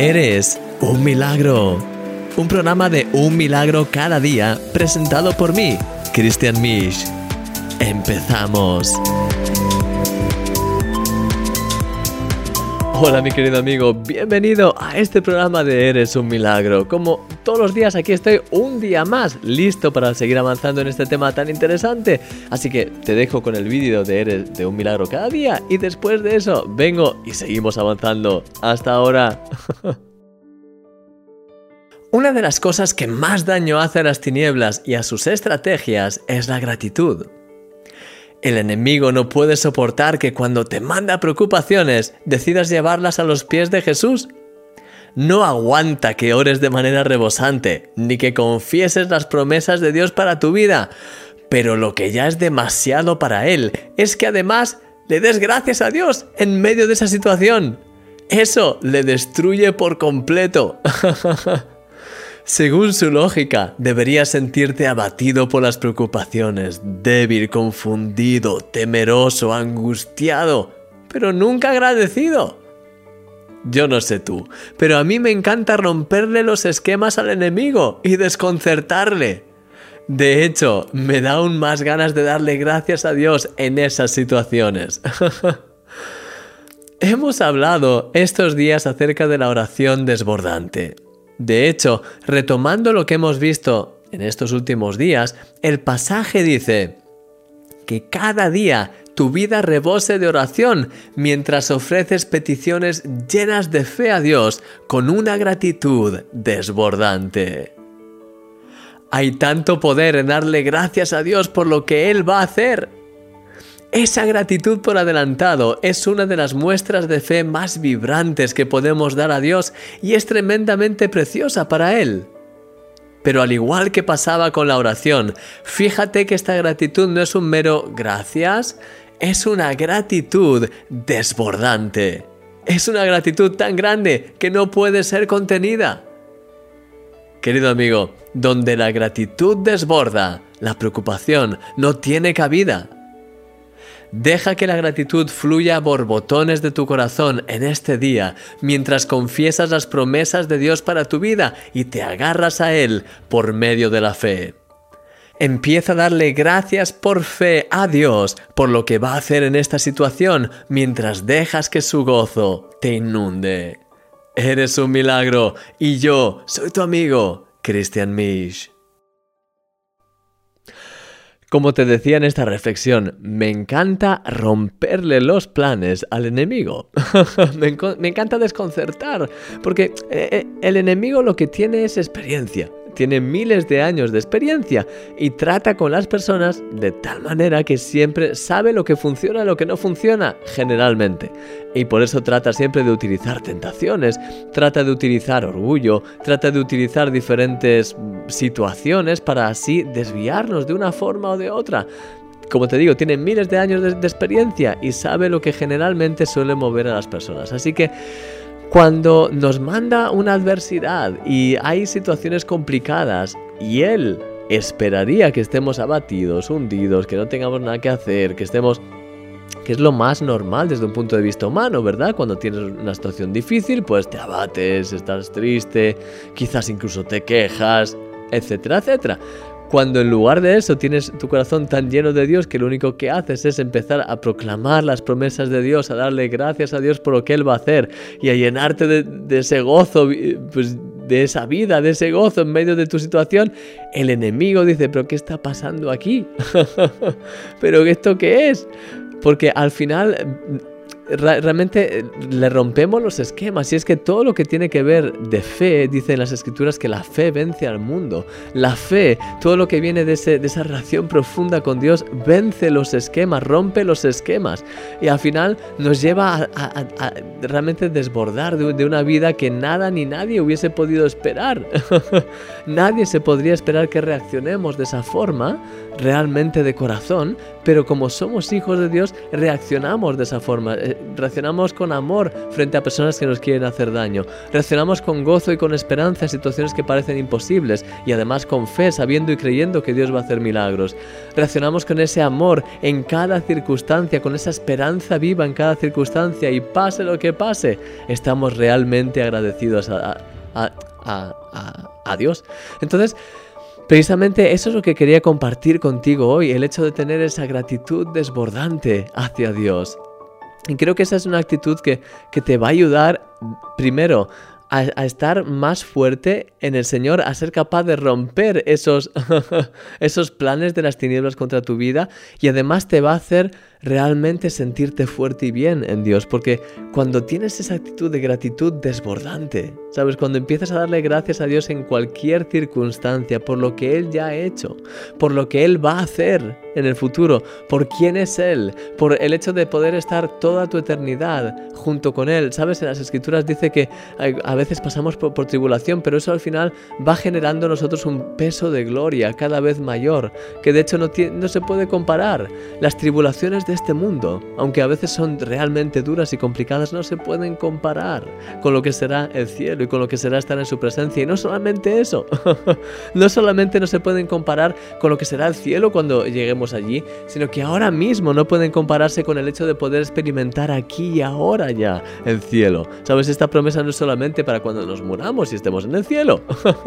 Eres un milagro. Un programa de un milagro cada día presentado por mí, Christian Misch. Empezamos. Hola mi querido amigo, bienvenido a este programa de Eres un Milagro. Como todos los días aquí estoy un día más listo para seguir avanzando en este tema tan interesante. Así que te dejo con el vídeo de Eres de un Milagro cada día y después de eso vengo y seguimos avanzando. Hasta ahora. Una de las cosas que más daño hace a las tinieblas y a sus estrategias es la gratitud. El enemigo no puede soportar que cuando te manda preocupaciones decidas llevarlas a los pies de Jesús. No aguanta que ores de manera rebosante, ni que confieses las promesas de Dios para tu vida. Pero lo que ya es demasiado para él es que además le des gracias a Dios en medio de esa situación. Eso le destruye por completo. Según su lógica, deberías sentirte abatido por las preocupaciones, débil, confundido, temeroso, angustiado, pero nunca agradecido. Yo no sé tú, pero a mí me encanta romperle los esquemas al enemigo y desconcertarle. De hecho, me da aún más ganas de darle gracias a Dios en esas situaciones. Hemos hablado estos días acerca de la oración desbordante. De hecho, retomando lo que hemos visto en estos últimos días, el pasaje dice que cada día tu vida rebose de oración mientras ofreces peticiones llenas de fe a Dios con una gratitud desbordante. Hay tanto poder en darle gracias a Dios por lo que Él va a hacer. Esa gratitud por adelantado es una de las muestras de fe más vibrantes que podemos dar a Dios y es tremendamente preciosa para Él. Pero al igual que pasaba con la oración, fíjate que esta gratitud no es un mero gracias, es una gratitud desbordante. Es una gratitud tan grande que no puede ser contenida. Querido amigo, donde la gratitud desborda, la preocupación no tiene cabida. Deja que la gratitud fluya a borbotones de tu corazón en este día mientras confiesas las promesas de Dios para tu vida y te agarras a Él por medio de la fe. Empieza a darle gracias por fe a Dios por lo que va a hacer en esta situación mientras dejas que su gozo te inunde. Eres un milagro y yo soy tu amigo, Christian Misch. Como te decía en esta reflexión, me encanta romperle los planes al enemigo. me, encanta desconcertar, porque eh, eh, el enemigo lo que tiene es experiencia tiene miles de años de experiencia y trata con las personas de tal manera que siempre sabe lo que funciona y lo que no funciona, generalmente. Y por eso trata siempre de utilizar tentaciones, trata de utilizar orgullo, trata de utilizar diferentes situaciones para así desviarnos de una forma o de otra como te digo, tiene miles de años de, experiencia y sabe lo que generalmente suele mover a las personas. Así que cuando nos manda una adversidad y hay situaciones complicadas y Él esperaría que estemos abatidos, hundidos, que no tengamos nada que hacer, que estemos que es lo más normal desde un punto de vista humano, ¿verdad? Cuando tienes una situación difícil, pues te abates, estás triste, quizás incluso te quejas, etcétera, etcétera. Cuando en lugar de eso tienes tu corazón tan lleno de Dios que lo único que haces es empezar a proclamar las promesas de Dios, a darle gracias a Dios por lo que Él va a hacer y a llenarte de, ese gozo, pues, de esa vida, de ese gozo en medio de tu situación, el enemigo dice, pero ¿qué está pasando aquí? ¿Pero esto qué es? Porque al final realmente eh, le rompemos los esquemas y es que todo lo que tiene que ver de fe, dice en las escrituras que la fe vence al mundo. La fe, todo lo que viene de, esa relación profunda con Dios, vence los esquemas, rompe los esquemas y al final nos lleva a, realmente desbordar de, de, una vida que nada ni nadie hubiese podido esperar. nadie se podría esperar que reaccionemos de esa forma realmente de corazón, pero como somos hijos de Dios, reaccionamos de esa forma. Reaccionamos con amor frente a personas que nos quieren hacer daño. Reaccionamos con gozo y con esperanza en situaciones que parecen imposibles y además con fe, sabiendo y creyendo que Dios va a hacer milagros. Reaccionamos con ese amor en cada circunstancia, con esa esperanza viva en cada circunstancia y pase lo que pase, estamos realmente agradecidos a, a Dios. Entonces, Precisamente eso es lo que quería compartir contigo hoy, el hecho de tener esa gratitud desbordante hacia Dios. Y creo que esa es una actitud que, que te va a ayudar primero a, estar más fuerte en el Señor, a ser capaz de romper esos, esos planes de las tinieblas contra tu vida y además te va a hacer realmente sentirte fuerte y bien en Dios, porque cuando tienes esa actitud de gratitud desbordante, ¿sabes? Cuando empiezas a darle gracias a Dios en cualquier circunstancia, por lo que Él ya ha hecho, por lo que Él va a hacer en el futuro, por quién es Él, por el hecho de poder estar toda tu eternidad junto con Él, ¿sabes? En las escrituras dice que a veces pasamos por, tribulación, pero eso al final va generando en nosotros un peso de gloria cada vez mayor, que de hecho no, no se puede comparar. Las tribulaciones de este mundo, aunque a veces son realmente duras y complicadas, no se pueden comparar con lo que será el cielo y con lo que será estar en su presencia. Y no solamente eso, no solamente no se pueden comparar con lo que será el cielo cuando lleguemos allí, sino que ahora mismo no pueden compararse con el hecho de poder experimentar aquí y ahora ya el cielo. ¿Sabes? Esta promesa no es solamente para cuando nos muramos y estemos en el cielo,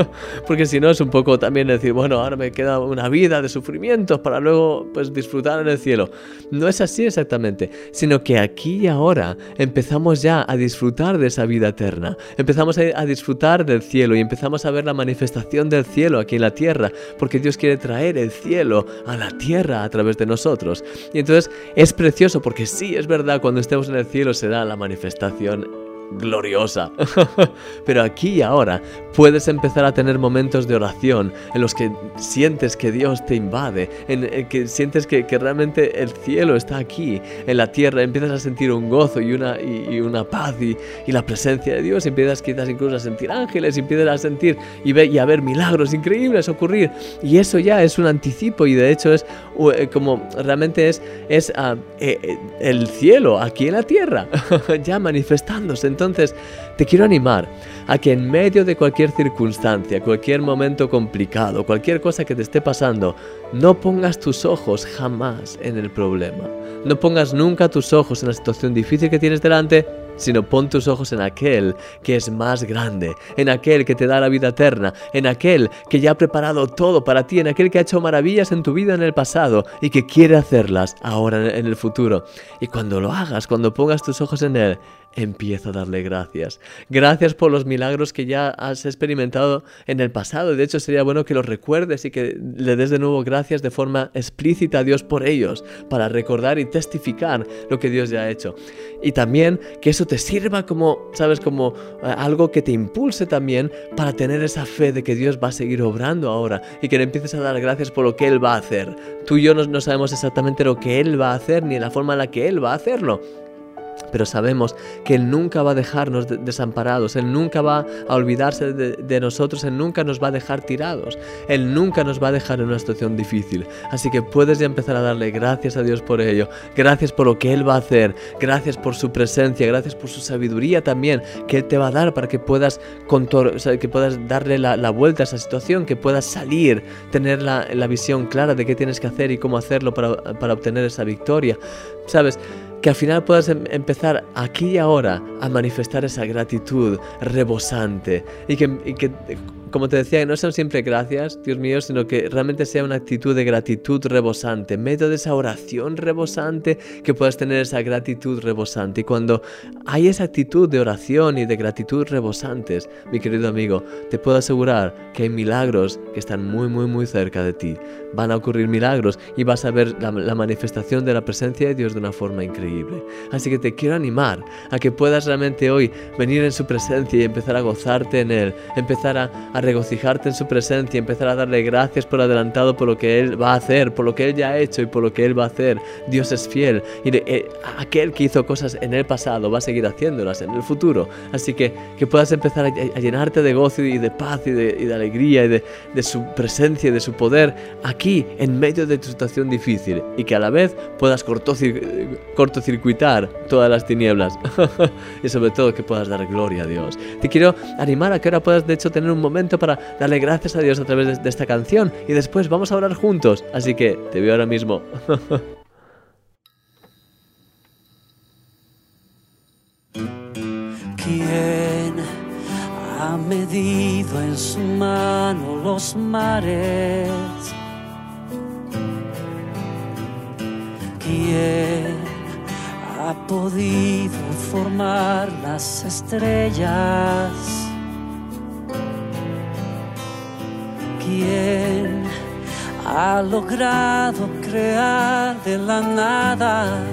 porque si no es un poco también decir, bueno, ahora me queda una vida de sufrimientos para luego pues disfrutar en el cielo. No es así exactamente, sino que aquí y ahora empezamos ya a disfrutar de esa vida eterna, empezamos a, disfrutar del cielo y empezamos a ver la manifestación del cielo aquí en la tierra, porque Dios quiere traer el cielo a la tierra a través de nosotros. Y entonces es precioso porque sí, es verdad, cuando estemos en el cielo será la manifestación gloriosa. Pero aquí y ahora puedes empezar a tener momentos de oración en los que sientes que Dios te invade, en, que sientes que, realmente el cielo está aquí, en la tierra, empiezas a sentir un gozo y una, y, una paz y, la presencia de Dios, empiezas quizás incluso a sentir ángeles, empiezas a sentir y, ve, y a ver milagros increíbles ocurrir. Y eso ya es un anticipo y de hecho es eh, como realmente es, es ah, eh, eh, el cielo aquí en la tierra, ya manifestándose. Entonces, te quiero animar a que en medio de cualquier circunstancia, cualquier momento complicado, cualquier cosa que te esté pasando, no pongas tus ojos jamás en el problema. No pongas nunca tus ojos en la situación difícil que tienes delante, sino pon tus ojos en aquel que es más grande, en aquel que te da la vida eterna, en aquel que ya ha preparado todo para ti, en aquel que ha hecho maravillas en tu vida en el pasado y que quiere hacerlas ahora en el futuro. Y cuando lo hagas, cuando pongas tus ojos en él, empieza a darle gracias. Gracias por los milagros que ya has experimentado en el pasado. De hecho, sería bueno que los recuerdes y que le des de nuevo gracias de forma explícita a Dios por ellos, para recordar y testificar lo que Dios ya ha hecho. Y también que eso te sirva como, sabes, como eh, algo que te impulse también para tener esa fe de que Dios va a seguir obrando ahora y que le empieces a dar gracias por lo que Él va a hacer. Tú y yo no, no sabemos exactamente lo que Él va a hacer ni la forma en la que Él va a hacerlo pero sabemos que Él nunca va a dejarnos desamparados, Él nunca va a olvidarse de, nosotros, Él nunca nos va a dejar tirados, Él nunca nos va a dejar en una situación difícil. Así que puedes ya empezar a darle gracias a Dios por ello, gracias por lo que Él va a hacer, gracias por su presencia, gracias por su sabiduría también que Él te va a dar para que puedas, que puedas darle la, vuelta a esa situación, que puedas salir, tener la, visión clara de qué tienes que hacer y cómo hacerlo para, para obtener esa victoria. ¿Sabes? Que al final puedas em, empezar aquí y ahora a manifestar esa gratitud rebosante y que, y que como te decía, que no sean siempre gracias, Dios mío, sino que realmente sea una actitud de gratitud rebosante, en medio de esa oración rebosante, que puedas tener esa gratitud rebosante. Y cuando hay esa actitud de oración y de gratitud rebosantes, mi querido amigo, te puedo asegurar que hay milagros que están muy, muy, muy cerca de ti. Van a ocurrir milagros y vas a ver la, manifestación de la presencia de Dios de una forma increíble. Así que te quiero animar a que puedas realmente hoy venir en su presencia y empezar a gozarte en Él, empezar a a regocijarte en su presencia, empezar a darle gracias por adelantado por lo que Él va a hacer, por lo que Él ya ha hecho y por lo que Él va a hacer. Dios es fiel y eh, aquel que hizo cosas en el pasado va a seguir haciéndolas en el futuro. Así que que puedas empezar a, llenarte de gozo y de paz y de, alegría y de, de su presencia y de su poder aquí en medio de tu situación difícil y que a la vez puedas cortocircuitar todas las tinieblas y sobre todo que puedas dar gloria a Dios. Te quiero animar a que ahora puedas de hecho tener un momento para darle gracias a Dios a través de, esta canción y después vamos a orar juntos. Así que te veo ahora mismo. ¿Quién ha medido en su mano los mares? ¿Quién ha podido formar las estrellas? ¿Quién ha logrado crear de la nada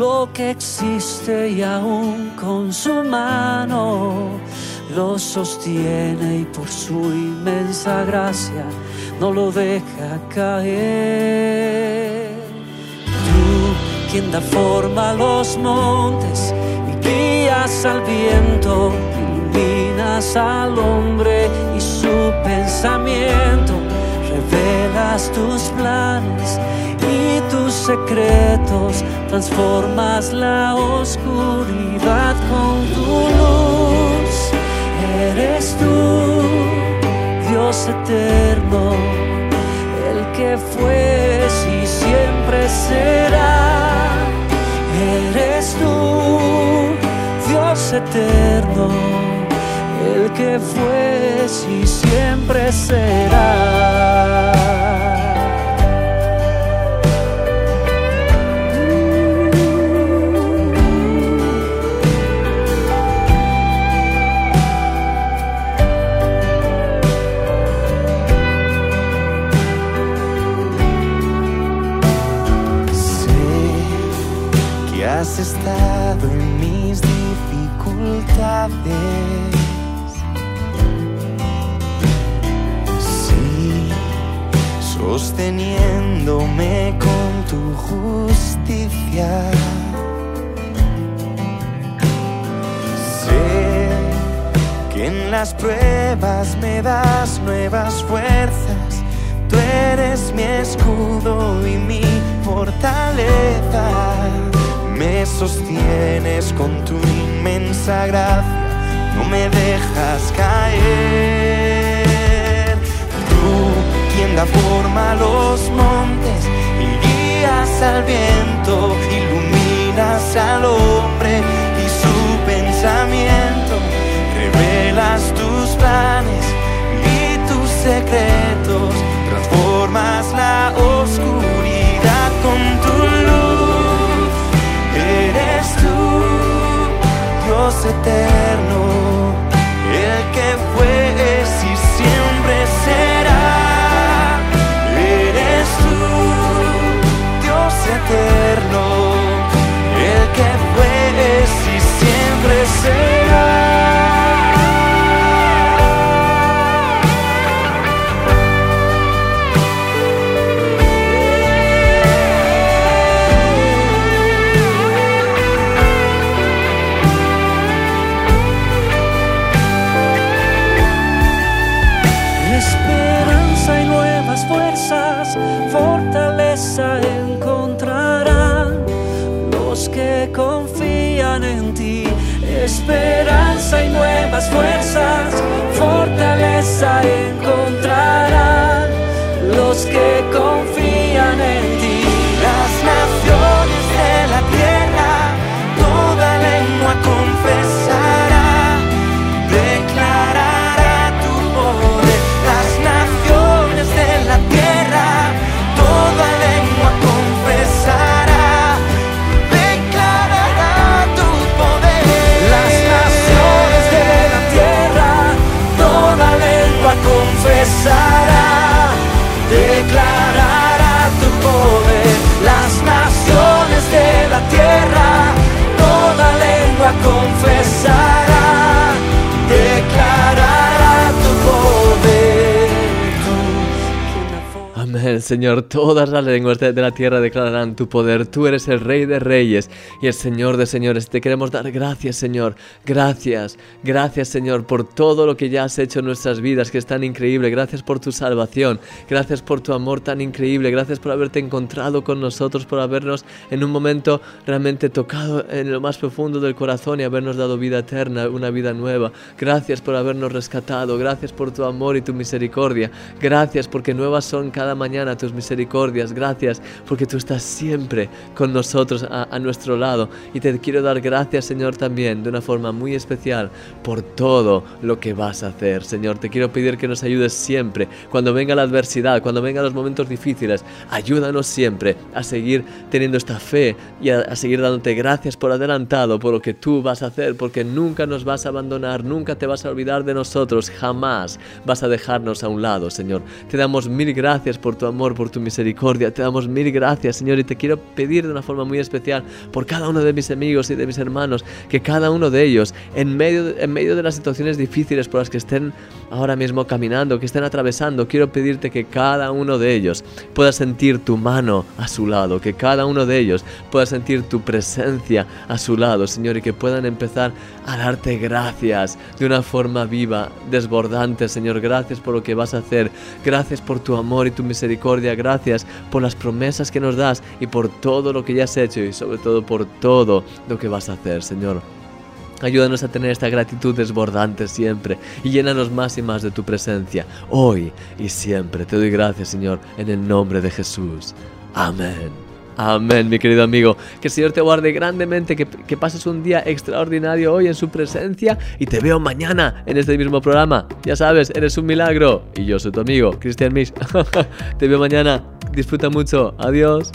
lo que existe y aún con su mano lo sostiene y por su inmensa gracia no lo deja caer? quien da forma a los montes y guías al viento, iluminas al hombre su pensamiento, revelas tus planes y tus secretos, transformas la oscuridad con tu luz. Eres tú, Dios eterno, el que fue y siempre será eres tú, Dios eterno, el que fue y siempre será. En las pruebas me das nuevas fuerzas. Tú eres mi escudo y mi fortaleza me sostienes con tu inmensa gracia, no me dejas caer. Tú, quien da forma a los montes y guías al viento, iluminas al hombre tus y nuevas confesará, declarará. Señor. Todas las lenguas de, la tierra declararán tu poder. Tú eres el Rey de Reyes y el Señor de Señores. Te queremos dar gracias, Señor. Gracias, gracias, Señor, por todo lo que ya has hecho en nuestras vidas, que es tan increíble. Gracias por tu salvación. Gracias por tu amor tan increíble. Gracias por haberte encontrado con nosotros, por habernos en un momento realmente tocado en lo más profundo del corazón y habernos dado vida eterna, una vida nueva. Gracias por habernos rescatado. Gracias por tu amor y tu misericordia. Gracias porque nuevas son cada mañana tus misericordias. Gracias porque tú estás siempre con nosotros a, a nuestro lado. Y te quiero dar gracias, Señor, también de una forma muy especial por todo lo que vas a hacer. Señor, te quiero pedir que nos ayudes siempre. Cuando venga la adversidad, cuando vengan los momentos difíciles, ayúdanos siempre a seguir teniendo esta fe y a, a seguir dándote gracias por adelantado, por lo que tú vas a hacer, porque nunca nos vas a abandonar, nunca te vas a olvidar de nosotros, jamás vas a dejarnos a un lado, Señor. Te damos mil gracias por tu amor, por tu misericordia, te damos mil gracias, Señor, y te quiero pedir de una forma muy especial por cada uno de mis amigos y de mis hermanos, que cada uno de ellos, en medio de, en medio de las situaciones difíciles por las que estén ahora mismo caminando, que estén atravesando, quiero pedirte que cada uno de ellos pueda sentir tu mano a su lado, que cada uno de ellos pueda sentir tu presencia a su lado, Señor, y que puedan empezar a darte gracias de una forma viva, desbordante, Señor. Gracias por lo que vas a hacer. Gracias por tu amor y tu misericordia. Gracias por las promesas que nos das y por todo lo que ya has hecho y sobre todo por todo lo que vas a hacer, Señor. Ayúdanos a tener esta gratitud desbordante siempre y llénanos más y más de tu presencia, hoy y siempre. Te doy gracias, Señor, en el nombre de Jesús. Amén. Amén, mi querido amigo. Que el Señor te guarde grandemente, que, que, pases un día extraordinario hoy en su presencia y te veo mañana en este mismo programa. Ya sabes, eres un milagro. Y yo soy tu amigo, Cristian Misch. te veo mañana. Disfruta mucho. Adiós.